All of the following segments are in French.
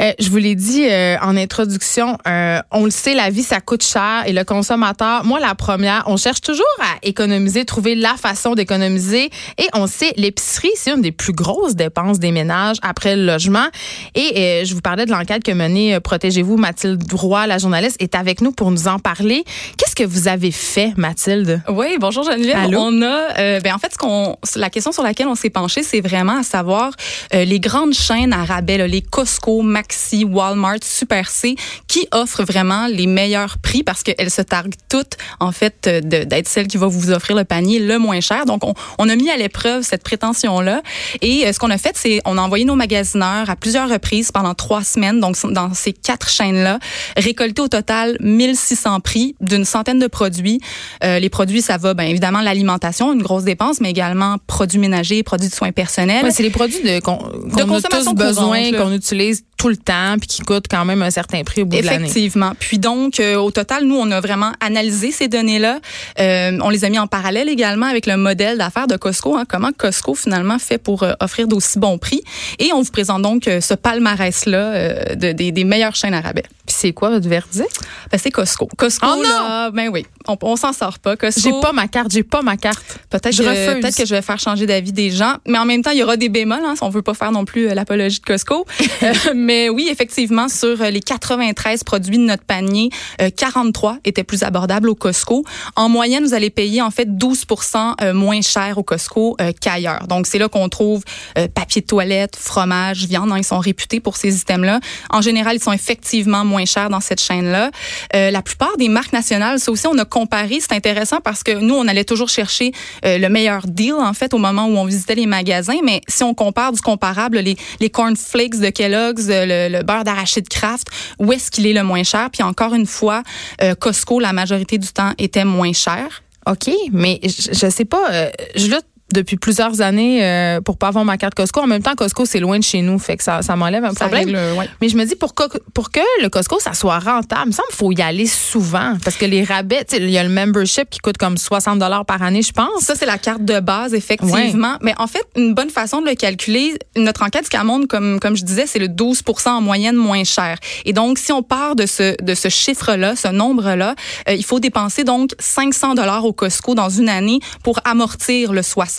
Euh, je vous l'ai dit euh, en introduction, euh, on le sait, la vie, ça coûte cher et le consommateur, moi la première, on cherche toujours à économiser, trouver la façon d'économiser et on sait, l'épicerie, c'est une des plus grosses dépenses des ménages après le logement. Et je vous parlais de l'enquête que menée Protégez-vous, Mathilde Roy, la journaliste, est avec nous pour nous en parler. Qu'est-ce que vous avez fait, Mathilde? Oui, bonjour Geneviève. Allô? On a, ben en fait, ce qu'on, la question sur laquelle on s'est penché, c'est vraiment à savoir les grandes chaînes à rabais, là, les Costco, Maxi, Walmart, Super C, qui offrent vraiment les meilleurs prix parce qu'elles se targuent toutes, en fait, de- d'être celles qui vont vous offrir le panier le moins cher. Donc, on, on a mis à l'épreuve cette prétention-là. Et euh, ce qu'on a fait, c'est on a envoyé nos magasineurs à plusieurs reprises pendant trois semaines, donc dans ces quatre chaînes-là, récolté au total 1600 prix d'une centaine de produits. Euh, les produits, ça va, bien évidemment, l'alimentation, une grosse dépense, mais également produits ménagers, produits de soins personnels. Ouais, c'est les produits de, qu'on, qu'on a consommation tous besoin, qu'on utilise le temps, puis qui coûtent quand même un certain prix au bout de l'année. Effectivement. Puis donc, euh, au total, nous, on a vraiment analysé ces données-là. Euh, on les a mis en parallèle également avec le modèle d'affaires de Costco. Hein, comment Costco, finalement, fait pour euh, offrir d'aussi bons prix. Et on vous présente donc ce palmarès-là de, des, des meilleures chaînes à rabais. Puis c'est quoi votre verdict? Ben, c'est Costco. Costco, Oh là, ben oui, on, on s'en sort pas. Costco, J'ai pas ma carte, j'ai pas ma carte. Peut-être Je que, refuse. peut-être que je vais faire changer d'avis des gens, mais en même temps, il y aura des bémols. Hein, si on veut pas faire non plus euh, l'apologie de Costco. Euh, mais oui, effectivement, sur euh, les 93 produits de notre panier, euh, 43 étaient plus abordables au Costco. En moyenne, vous allez payer en fait 12% euh, moins cher au Costco euh, qu'ailleurs. Donc c'est là qu'on trouve papier de toilette, fromage, viande. hein, ils sont réputés pour ces items-là. En général, ils sont effectivement moins chers dans cette chaîne-là. Euh, la plupart des marques nationales, ça aussi, on a comparé. C'est intéressant parce que nous, on allait toujours chercher euh, le meilleur deal, en fait, au moment où on visitait les magasins. Mais si on compare du comparable, les, cornflakes de Kellogg's, euh, le, le beurre d'arachide Kraft, où est-ce qu'il est le moins cher? Puis encore une fois, Costco, la majorité du temps, était moins cher. OK, mais je, je sais pas, euh, je lutte depuis plusieurs années euh, pour pas avoir ma carte Costco. En même temps, Costco, c'est loin de chez nous, fait que ça, ça m'enlève un Ça problème. règle, ouais. Mais je me dis, pour que, pour que le Costco, ça soit rentable, il me semble faut y aller souvent. Parce que les rabais, il y a le membership qui coûte comme 60 par année, je pense. Ça, c'est la carte de base, effectivement. Mais en fait, une bonne façon de le calculer, notre enquête, montre, comme, comme je disais, c'est le 12 en moyenne moins cher. Et donc, si on part de ce, de ce chiffre-là, ce nombre-là, euh, il faut dépenser donc 500 dollars au Costco dans une année pour amortir le 60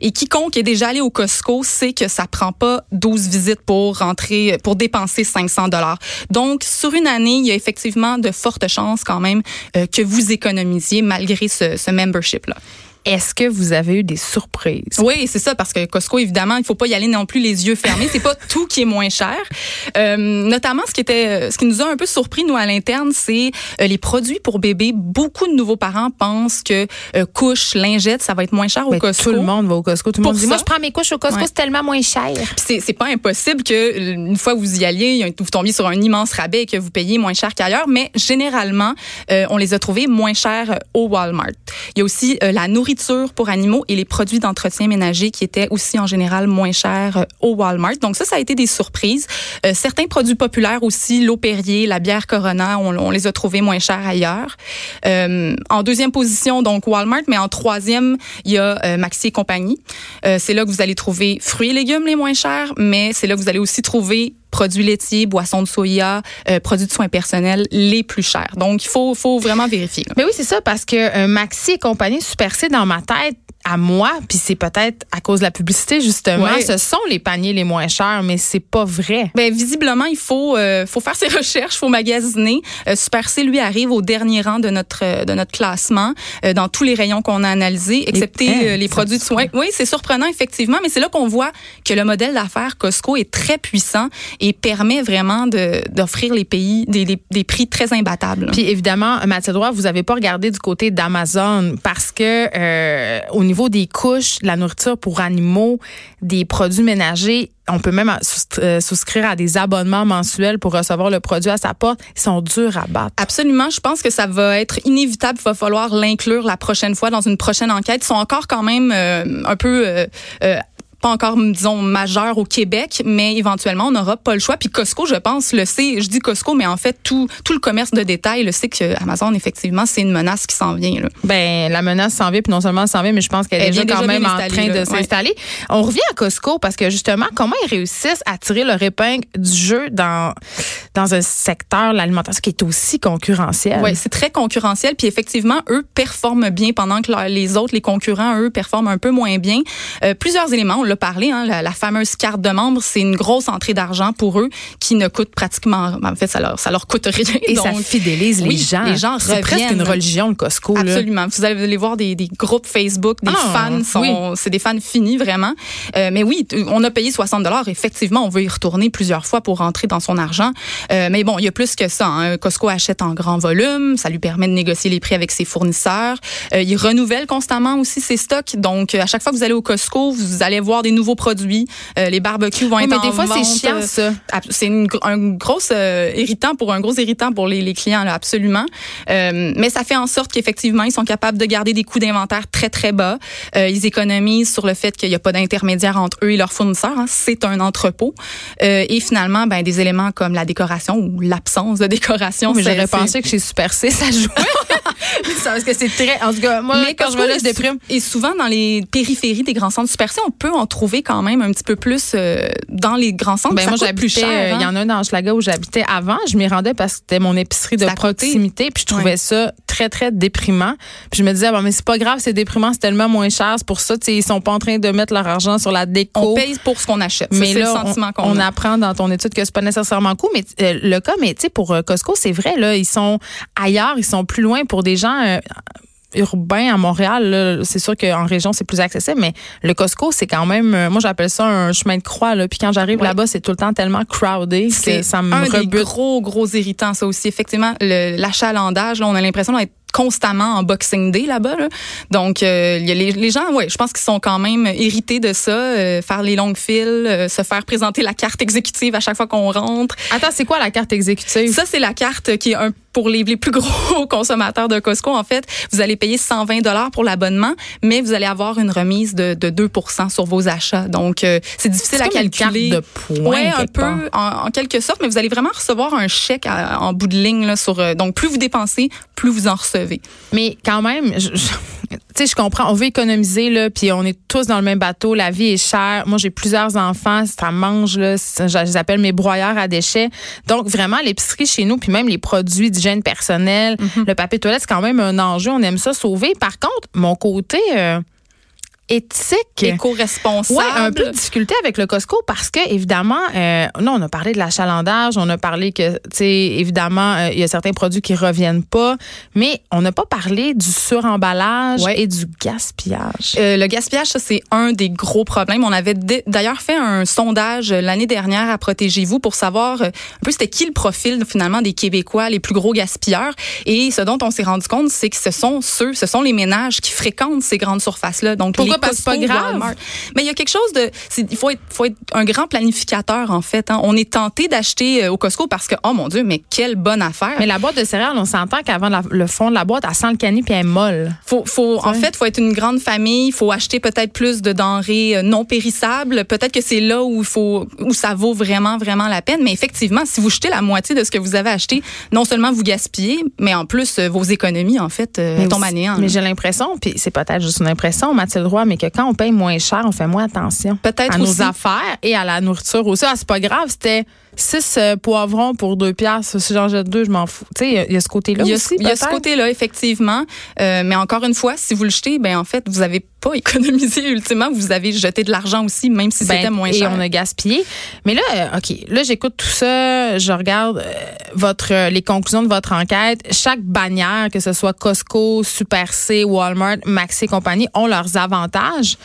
Et quiconque est déjà allé au Costco sait que ça prend pas 12 visites pour rentrer, pour dépenser 500 dollars. Donc, sur une année, il y a effectivement de fortes chances quand même euh, que vous économisiez malgré ce, ce membership-là. Est-ce que vous avez eu des surprises? Oui, c'est ça, parce que Costco, évidemment, il faut pas y aller non plus les yeux fermés. C'est pas tout qui est moins cher. Euh, notamment, ce qui était, ce qui nous a un peu surpris nous à l'interne, c'est euh, les produits pour bébés. Beaucoup de nouveaux parents pensent que euh, couches, lingettes, ça va être moins cher au Costco. tout le monde va au Costco. Tout le monde dit, moi, je prends mes couches au Costco, Ouais. c'est tellement moins cher. C'est c'est pas impossible que euh, une fois que vous y alliez, vous tombiez sur un immense rabais et que vous payiez moins cher qu'ailleurs, mais généralement, euh, on les a trouvés moins chers euh, au Walmart. Il y a aussi euh, la nourriture pour animaux et les produits d'entretien ménager qui étaient aussi en général moins chers euh, au Walmart. Donc ça, ça a été des surprises. Euh, certains produits populaires aussi, l'eau Perrier, la bière Corona, on, les a trouvés moins chers ailleurs. Euh, en deuxième position, donc Walmart, mais en troisième, il y a euh, Maxi et compagnie. C'est là que vous allez trouver fruits et légumes les moins chers, mais c'est là que vous allez aussi trouver produits laitiers, boissons de soya, euh, produits de soins personnels les plus chers. Donc, il faut, faut vraiment vérifier. Mais oui, c'est ça, parce que euh, Maxi et compagnie Super dans ma tête, à moi, puis c'est peut-être à cause de la publicité, justement, Ouais. ce sont les paniers les moins chers, mais c'est pas vrai. Ben, visiblement, il faut, euh, faut faire ses recherches, faut magasiner. Euh, Super C, lui, arrive au dernier rang de notre, euh, de notre classement euh, dans tous les rayons qu'on a analysés, excepté hein, euh, les produits de soins. Oui, c'est surprenant, effectivement, mais c'est là qu'on voit que le modèle d'affaires Costco est très puissant et permet vraiment d'offrir les pays des, des, des prix très imbattables. Puis évidemment, Mathilde Roy, vous avez pas regardé du côté d'Amazon parce que euh, au niveau niveau des couches, de la nourriture pour animaux, des produits ménagers, on peut même euh, souscrire à des abonnements mensuels pour recevoir le produit à sa porte. Ils sont durs à battre. Absolument. Je pense que ça va être inévitable. Il va falloir l'inclure la prochaine fois dans une prochaine enquête. Ils sont encore quand même euh, un peu euh, pas encore, disons, majeur au Québec, mais éventuellement, on n'aura pas le choix. Puis Costco, je pense, le sait. Je dis Costco, mais en fait, tout, tout le commerce de détail le sait que Amazon, effectivement, c'est une menace qui s'en vient. Là. Ben, la menace s'en vient, puis non seulement s'en vient, mais je pense qu'elle est déjà, quand même en train de s'installer. On revient à Costco parce que justement, comment ils réussissent à tirer leur épingle du jeu dans, dans un secteur, l'alimentation, qui est aussi concurrentiel? Oui, c'est très concurrentiel. Puis effectivement, eux performent bien pendant que les autres, les concurrents, eux, performent un peu moins bien. Euh, plusieurs éléments. On parler, hein, la, fameuse carte de membre, c'est une grosse entrée d'argent pour eux qui ne coûte pratiquement, en fait, ça leur, ça leur coûte rien. Et ça fidélise les gens. Les gens C'est presque une religion, le Costco. Absolument. Vous allez voir des, des groupes Facebook, des ah, fans, sont, c'est des fans finis vraiment. Euh, mais oui, on a payé 60 dollars. Effectivement, on veut y retourner plusieurs fois pour rentrer dans son argent. Euh, mais bon, il y a plus que ça. Hein. Costco achète en grand volume, ça lui permet de négocier les prix avec ses fournisseurs. Euh, il renouvelle constamment aussi ses stocks. Donc, à chaque fois que vous allez au Costco, vous allez voir des nouveaux produits. Euh, les barbecues vont être mais des fois, c'est chiant, ça. C'est un gros euh, irritant pour un gros irritant pour les, les clients, là, absolument. Euh, mais ça fait en sorte qu'effectivement, ils sont capables de garder des coûts d'inventaire très, très bas. Euh, ils économisent sur le fait qu'il n'y a pas d'intermédiaire entre eux et leurs fournisseurs. Hein. C'est un entrepôt. Euh, et finalement, ben, des éléments comme la décoration ou l'absence de décoration. mais j'aurais pensé que chez Super C, ça jouait. parce que c'est très. En tout cas, moi, mais quand je vois là, je déprime. Et souvent, dans les périphéries des grands centres Super on peut en trouver quand même un petit peu plus euh, dans les grands centres. Ben, moi, j'habitais. Euh, il y hein. en a un dans Schlaga où j'habitais avant. Je m'y rendais parce que c'était mon épicerie de proximité. Puis je trouvais ça très, très déprimant. Puis je me disais, bon, mais c'est pas grave, c'est déprimant, c'est tellement moins cher. C'est pour ça, tu sais, ils sont pas en train de mettre leur argent sur la déco. On paye pour ce qu'on achète. Mais là, le sentiment on, on apprend dans ton étude que c'est pas nécessairement cool. Mais euh, le cas, mais tu sais, pour Costco, c'est vrai, là, ils sont ailleurs, ils sont plus loin pour des gens urbain à Montréal, c'est sûr qu'en région, c'est plus accessible, mais le Costco, c'est quand même, euh, moi, j'appelle ça un chemin de croix. Là. Puis quand j'arrive là-bas, c'est tout le temps tellement crowded que ça me un des gros, gros irritants, ça aussi. Effectivement, l'achalandage, on a l'impression d'être constamment en Boxing Day là-bas. Donc, euh, y a les, les, gens, ouais, je pense qu'ils sont quand même irrités de ça, euh, faire les longues files, euh, se faire présenter la carte exécutive à chaque fois qu'on rentre. Attends, c'est quoi la carte exécutive? Ça, c'est la carte qui est un pour les, les, plus gros consommateurs de Costco, en fait, vous allez payer 120 dollars pour l'abonnement, mais vous allez avoir une remise de, de 2% sur vos achats. Donc, c'est difficile à calculer. Une carte de points. Ouais, un peu, en, en, quelque sorte, mais vous allez vraiment recevoir un chèque en bout de ligne là, sur. donc, plus vous dépensez, plus vous en recevez. Mais quand même, je, tu sais, je comprends. On veut économiser là, puis on est tous dans le même bateau. La vie est chère. Moi, j'ai plusieurs enfants. Ça mange là. Je les appelle mes broyeurs à déchets. Donc vraiment, l'épicerie chez nous, puis même les produits d'hygiène personnelle, mm-hmm. le papier toilette, c'est quand même un enjeu. On aime ça sauver. Par contre, mon côté euh, éthique. Éco-responsable. Ouais, un peu de difficulté avec le Costco parce que, évidemment, euh, non, on a parlé de l'achalandage, on a parlé que, tu sais, évidemment, euh, il y a certains produits qui reviennent pas, mais on n'a pas parlé du suremballage et du gaspillage. Euh, le gaspillage, ça, c'est un des gros problèmes. On avait d'ailleurs fait un sondage l'année dernière à Protégez-vous pour savoir un peu c'était qui le profil, finalement, des Québécois les plus gros gaspilleurs. Et ce dont on s'est rendu compte, c'est que ce sont ceux, ce sont les ménages qui fréquentent ces grandes surfaces-là. Donc, c'est pas grave. Mais il y a quelque chose de, il faut être, faut être un grand planificateur en fait. Hein. On est tenté d'acheter euh, au Costco parce que oh mon dieu, mais quelle bonne affaire. Mais la boîte de céréales, on s'entend qu'avant le fond de la boîte, elle sent le canis puis elle est molle. Faut, faut, en fait, faut être une grande famille. Faut acheter peut-être plus de denrées euh, non périssables. Peut-être que c'est là où il faut, où ça vaut vraiment, vraiment la peine. Mais effectivement, si vous jetez la moitié de ce que vous avez acheté, non seulement vous gaspillez, mais en plus euh, vos économies en fait tombent à néant. Mais j'ai l'impression, puis c'est peut-être juste une impression, Mathilde Roy, mais que quand on paye moins cher, on fait moins attention peut-être à nos affaires et à la nourriture aussi. Ah, c'est pas grave, c'était six euh, poivrons pour deux piastres. Si j'en jette deux, je m'en fous. Tu sais, il y, a ce côté-là aussi. Il y a ce côté-là, effectivement. Euh, mais encore une fois, si vous le jetez, ben en fait, vous avez pas économisé ultimement. Vous avez jeté de l'argent aussi, même si c'était ben, moins cher. Et on a gaspillé. Mais là, euh, OK, là, j'écoute tout ça. Je regarde votre les conclusions de votre enquête. Chaque bannière, que ce soit Costco, Super C, Walmart, Maxi et compagnie, ont leurs avantages.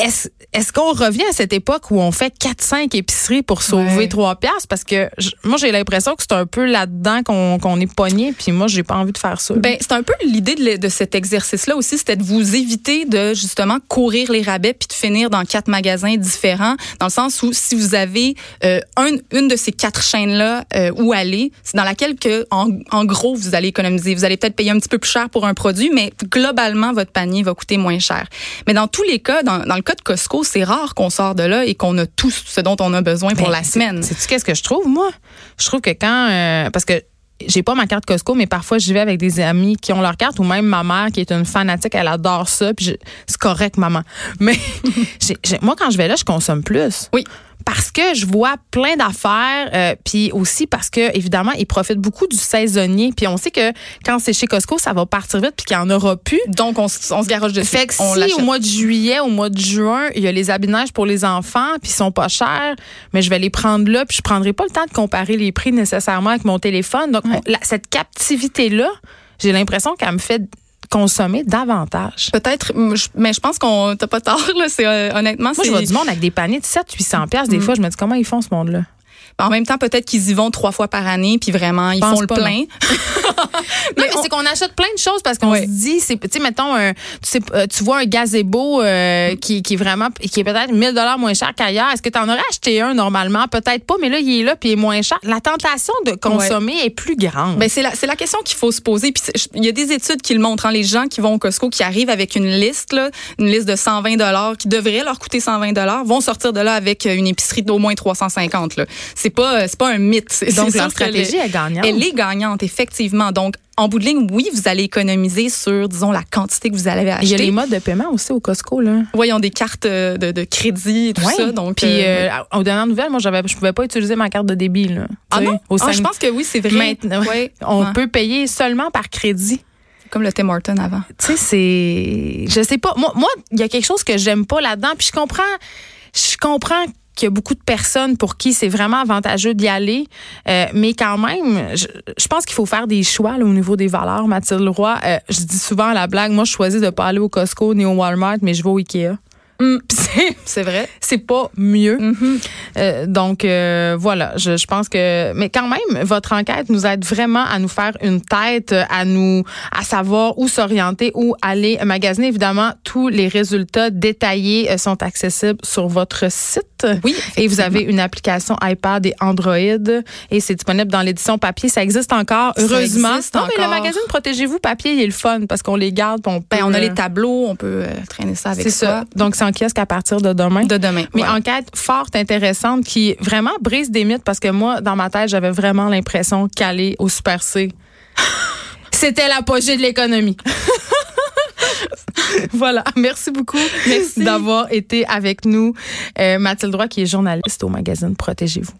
Est-ce qu'on revient à cette époque où on fait 4-5 épiceries pour sauver Ouais. 3 piastres? Parce que je- moi, j'ai l'impression que c'est un peu là-dedans qu'on est pogné, puis moi, j'ai pas envie de faire ça. Ben, c'est un peu l'idée de, cet exercice-là aussi, c'était de vous éviter de justement courir les rabais puis de finir dans quatre magasins différents, dans le sens où si vous avez euh, un- une de ces quatre chaînes-là euh, où aller, c'est dans laquelle que en, en gros vous allez économiser. Vous allez peut-être payer un petit peu plus cher pour un produit, mais globalement votre panier va coûter moins cher. Mais dans tous les cas, dans, dans le cas de Costco, c'est rare qu'on sort de là et qu'on a tout ce dont on a besoin pour Ben, la semaine. Sais-tu qu'est-ce que je trouve, moi? Je trouve que quand. euh, parce que j'ai pas ma carte Costco, mais parfois j'y vais avec des amis qui ont leur carte ou même ma mère qui est une fanatique, elle adore ça. Puis c'est correct, maman. Mais moi, quand je vais là, je consomme plus. Oui. Parce que je vois plein d'affaires, euh, puis aussi parce que évidemment ils profitent beaucoup du saisonnier. Puis on sait que quand c'est chez Costco, ça va partir vite, puis qu'il y en aura plus. Donc on, se- on se garoche dessus. Fait que on si au mois de juillet, au mois de juin, il y a les habits de neige pour les enfants, puis ils sont pas chers, mais je vais les prendre là, puis je prendrai pas le temps de comparer les prix nécessairement avec mon téléphone. Donc, on- la- cette captivité-là, j'ai l'impression qu'elle me fait consommer davantage. Peut-être, mais je pense qu'on t'as pas tort là. C'est euh, honnêtement, Moi, je vois du monde avec des paniers de 700-800 pièces. Des Mm. fois, je me dis comment ils font ce monde-là? En même temps, peut-être qu'ils y vont trois fois par année, puis vraiment, ils Pense font le pas, plein. Non, mais, on- c'est qu'on achète plein de choses parce qu'on se dit, c'est, tu sais, mettons, un- tu, sais, euh, tu vois un gazebo euh, qui, qui est vraiment, qui est peut-être 1000 dollars moins cher qu'ailleurs. Est-ce que tu en aurais acheté un normalement? Peut-être pas, mais là, il est là puis il est moins cher. La tentation de consommer est plus grande. Ben c'est la c'est la question qu'il faut se poser. Puis il y a des études qui le montrent. hein, les gens qui vont au Costco, qui arrivent avec une liste, là, une liste de 120 dollars, qui devrait leur coûter 120 dollars, vont sortir de là avec une épicerie d'au moins 350. Là. C'est pas c'est pas un mythe. C'est- Donc, c'est leur stratégie est gagnante. Elle est gagnante, effectivement. Donc, en bout de ligne, oui, vous allez économiser sur, disons, la quantité que vous allez acheter. Il y a les modes de paiement aussi au Costco, là. Ouais, ils ont des cartes euh, de, de crédit et tout ça. Donc, Puis, euh, euh, aux dernières nouvelles, moi, j'avais, je pouvais pas utiliser ma carte de débit, là. ah non? au Ah, je pense que oui, c'est vrai. Maintenant, Ouais. On Ouais. peut payer seulement par crédit. Comme le Tim Horton avant. tu sais, c'est. Je sais pas. Moi, moi, il y a quelque chose que j'aime pas là-dedans. Puis je comprends. Je comprends qu'il y a beaucoup de personnes pour qui c'est vraiment avantageux d'y aller. Euh, mais quand même, je, pense qu'il faut faire des choix au niveau des valeurs, Mathilde Roy. Euh, je dis souvent à la blague, moi, je choisis de pas aller au Costco ni au Walmart, mais je vais au Ikea. Mm. C'est- vrai. c'est pas mieux. Mhm. Euh, donc euh, voilà, je, je pense que mais quand même votre enquête nous aide vraiment à nous faire une tête, à nous à savoir où s'orienter, où aller magasiner. Évidemment, tous les résultats détaillés euh, sont accessibles sur votre site. Oui. Et vous avez une application iPad et Android et c'est disponible dans l'édition papier. Ça existe encore, Ça heureusement. existe non, mais le encore. magazine Protégez-vous papier, il est le fun parce qu'on les garde. On, Ben, on a les tableaux, on peut traîner ça avec C'est ça. Donc c'est en kiosque à partir de demain. De demain. Mais enquête fort intéressante qui vraiment brise des mythes parce que moi, dans ma tête, j'avais vraiment l'impression qu'aller au Super C, c'était l'apogée de l'économie. voilà. Merci beaucoup Merci. d'avoir été avec nous. Euh, Mathilde Roy, qui est journaliste au magazine Protégez-vous.